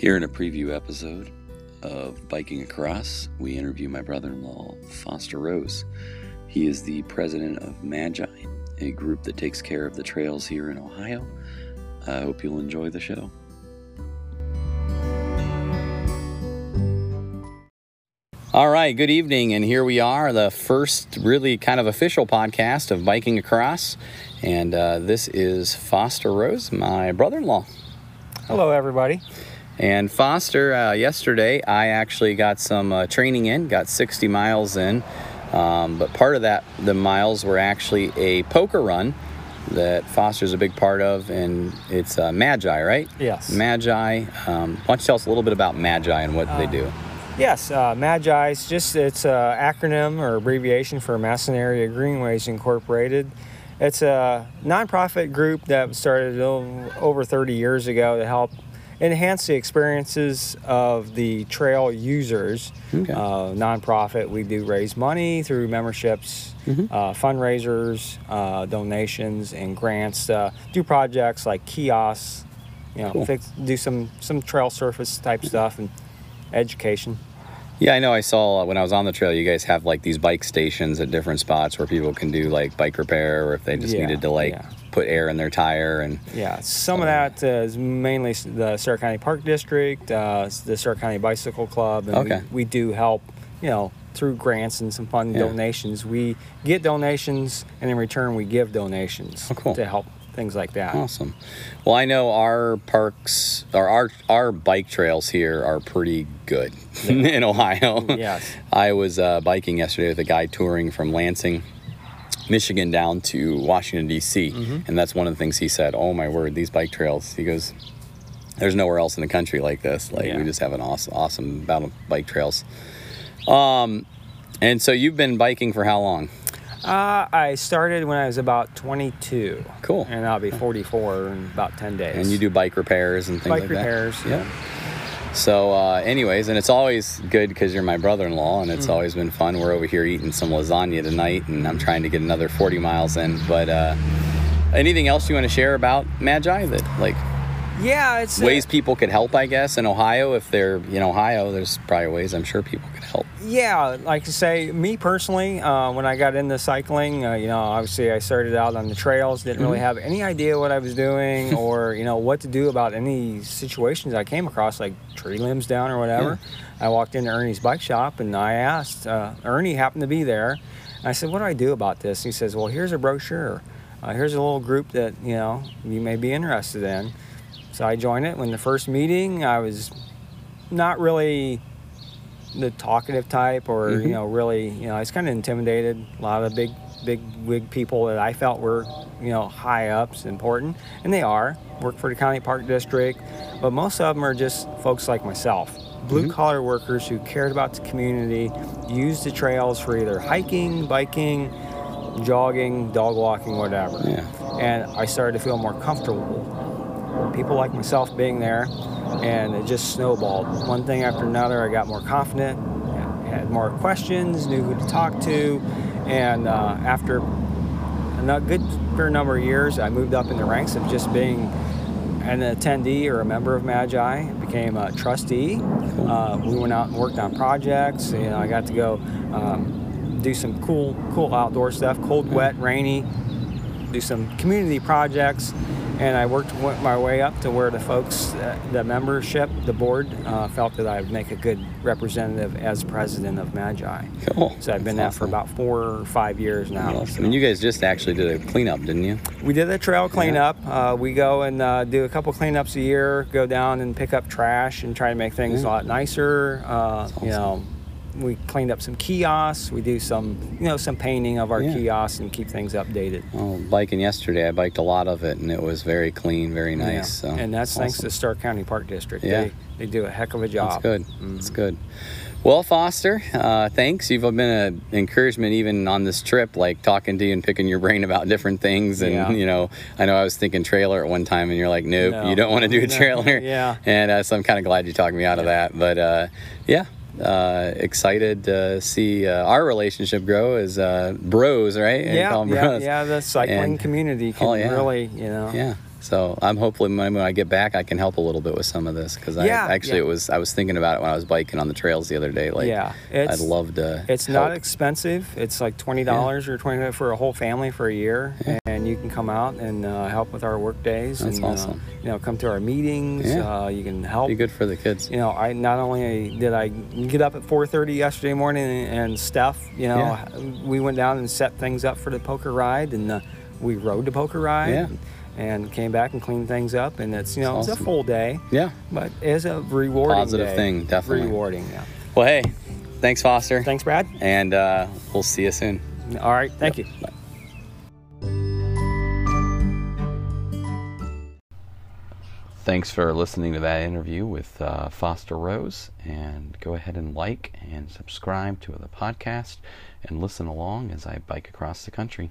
Here in a preview episode of Biking Across, we interview my brother in law, Foster Rose. He is the president of Magi, a group that takes care of the trails here in Ohio. I hope you'll enjoy the show. All right, good evening, and here we are, the first really kind of official podcast of Biking Across. And uh, this is Foster Rose, my brother in law. Hello, everybody. And Foster, uh, yesterday I actually got some uh, training in, got 60 miles in. Um, but part of that, the miles were actually a poker run that Foster's a big part of, and it's uh, Magi, right? Yes. Magi. Um, why don't you tell us a little bit about Magi and what they do? Yes, uh, Magi is just it's an acronym or abbreviation for Madison Area Greenways Incorporated. It's a nonprofit group that started over 30 years ago to help enhance the experiences of the trail users. Okay. Uh, nonprofit, we do raise money through memberships, Mhm. uh, fundraisers, uh, donations, and grants. Uh, do projects like kiosks, you know, Cool. fix, do some some trail surface type stuff and education. Yeah, I know. I saw when I was on the trail, you guys have like these bike stations at different spots where people can do like bike repair, or if they just Yeah, needed to like yeah. put air in their tire and Yeah, some of that uh, is mainly the Stark County Park District, uh, the Stark County Bicycle Club, and Okay. we, we do help, you know, through grants and some fun Yeah. donations. We get donations, and in return, we give donations Oh, cool. to help things like that. Awesome. Well, I know our parks, or our our bike trails here are pretty good in Ohio. Yes. I was uh, biking yesterday with a guy touring from Lansing, Michigan, down to Washington D.C., Mm-hmm. and that's one of the things he said. Oh my word, these bike trails. He goes, "There's nowhere else in the country like this. Like Yeah. we just have an awesome, awesome amount of bike trails." Um, and so you've been biking for how long? Uh, I started when I was about 22. Cool. And I'll be 44 in about 10 days. And you do bike repairs and things bike like repairs. that. Yeah. So, uh, anyways, and it's always good because you're my brother-in-law, and it's Mm. always been fun. We're over here eating some lasagna tonight, and I'm trying to get another 40 miles in. But uh, anything else you want to share about Magi that like Yeah, it's uh, ways people could help? I guess in Ohio, if they're in Ohio, there's probably ways I'm sure people could help. Yeah, like I say, me personally, uh, when I got into cycling, uh, you know, obviously I started out on the trails, didn't really have any idea what I was doing or, you know, what to do about any situations I came across, like tree limbs down or whatever. I walked into Ernie's bike shop and I asked, uh, Ernie happened to be there. And I said, what do I do about this? He says, well, here's a brochure. Uh, here's a little group that, you know, you may be interested in. So I joined it. When the first meeting, I was not really the talkative type or Mhm. you know really you know i was kind of intimidated a lot of big big wig people that i felt were you know high ups important and they are work for the county park district but most of them are just folks like myself blue collar workers who cared about the community used the trails for either hiking biking jogging dog walking whatever Yeah. and i started to feel more comfortable people like myself being there, and it just snowballed. One thing after another, I got more confident, had more questions, knew who to talk to, and uh, after a good fair number of years, I moved up in the ranks of just being an attendee or a member of Magi. Became a trustee. Uh, we went out and worked on projects. You know, I got to go um, do some cool, cool outdoor stuff. Cold, wet, rainy. Do some community projects, and I worked my way up to where the folks, uh, the membership, the board, uh, felt that I would make a good representative as president of Magi. Cool. So I've been That's that for about four or five years now. Awesome. And you guys just actually did a cleanup, didn't you? We did a trail cleanup. Uh, we go and uh, do a couple cleanups a year. Go down and pick up trash and try to make things a lot nicer. Uh, You know, we cleaned up some kiosks. We do some, you know, some painting of our Yeah. kiosks and keep things updated. Oh, biking yesterday, I biked a lot of it, and it was very clean, very nice. Yeah. So and that's thanks to Stark County Park District. Yeah. They, they do a heck of a job. That's good. That's good. Well, Foster, uh, thanks. You've been an encouragement even on this trip, like talking to you and picking your brain about different things. And, Yeah. you know, I know I was thinking trailer at one time, and you're like, nope, No. you don't want to do a trailer. Yeah. And uh, so I'm kind of glad you talked me out of that. But uh, yeah, uh, excited to see uh, our relationship grow as uh, bros, right? You Yeah, yeah, bros. yeah. The cycling And- community can Oh, yeah. really, you know, Yeah. So I'm hopefully when when I get back, I can help a little bit with some of this because Yeah, I actually yeah. it was I was thinking about it when I was biking on the trails the other day. Like, Yeah, I'd love to. It's help. not expensive. It's like twenty dollars or twenty for a whole family for a year, and you can come out and uh, help with our work days. That's and, uh, awesome. you know, come to our meetings. Yeah. Uh, you can help. be good for the kids. You know, I not only did I get up at 4:30 yesterday morning and, and stuff. You know, Yeah. we went down and set things up for the poker ride, and uh, we rode the poker ride. Yeah. And came back and cleaned things up, and it's you know That's it's a full day, Yeah. but it's a rewarding Positive day. thing, definitely. rewarding. Yeah. Well, hey, thanks, Foster. Thanks, Brad. And uh, we'll see you soon. All right, thank you. Thanks for listening to that interview with uh, Foster Rose. And go ahead and like and subscribe to the podcast and listen along as I bike across the country.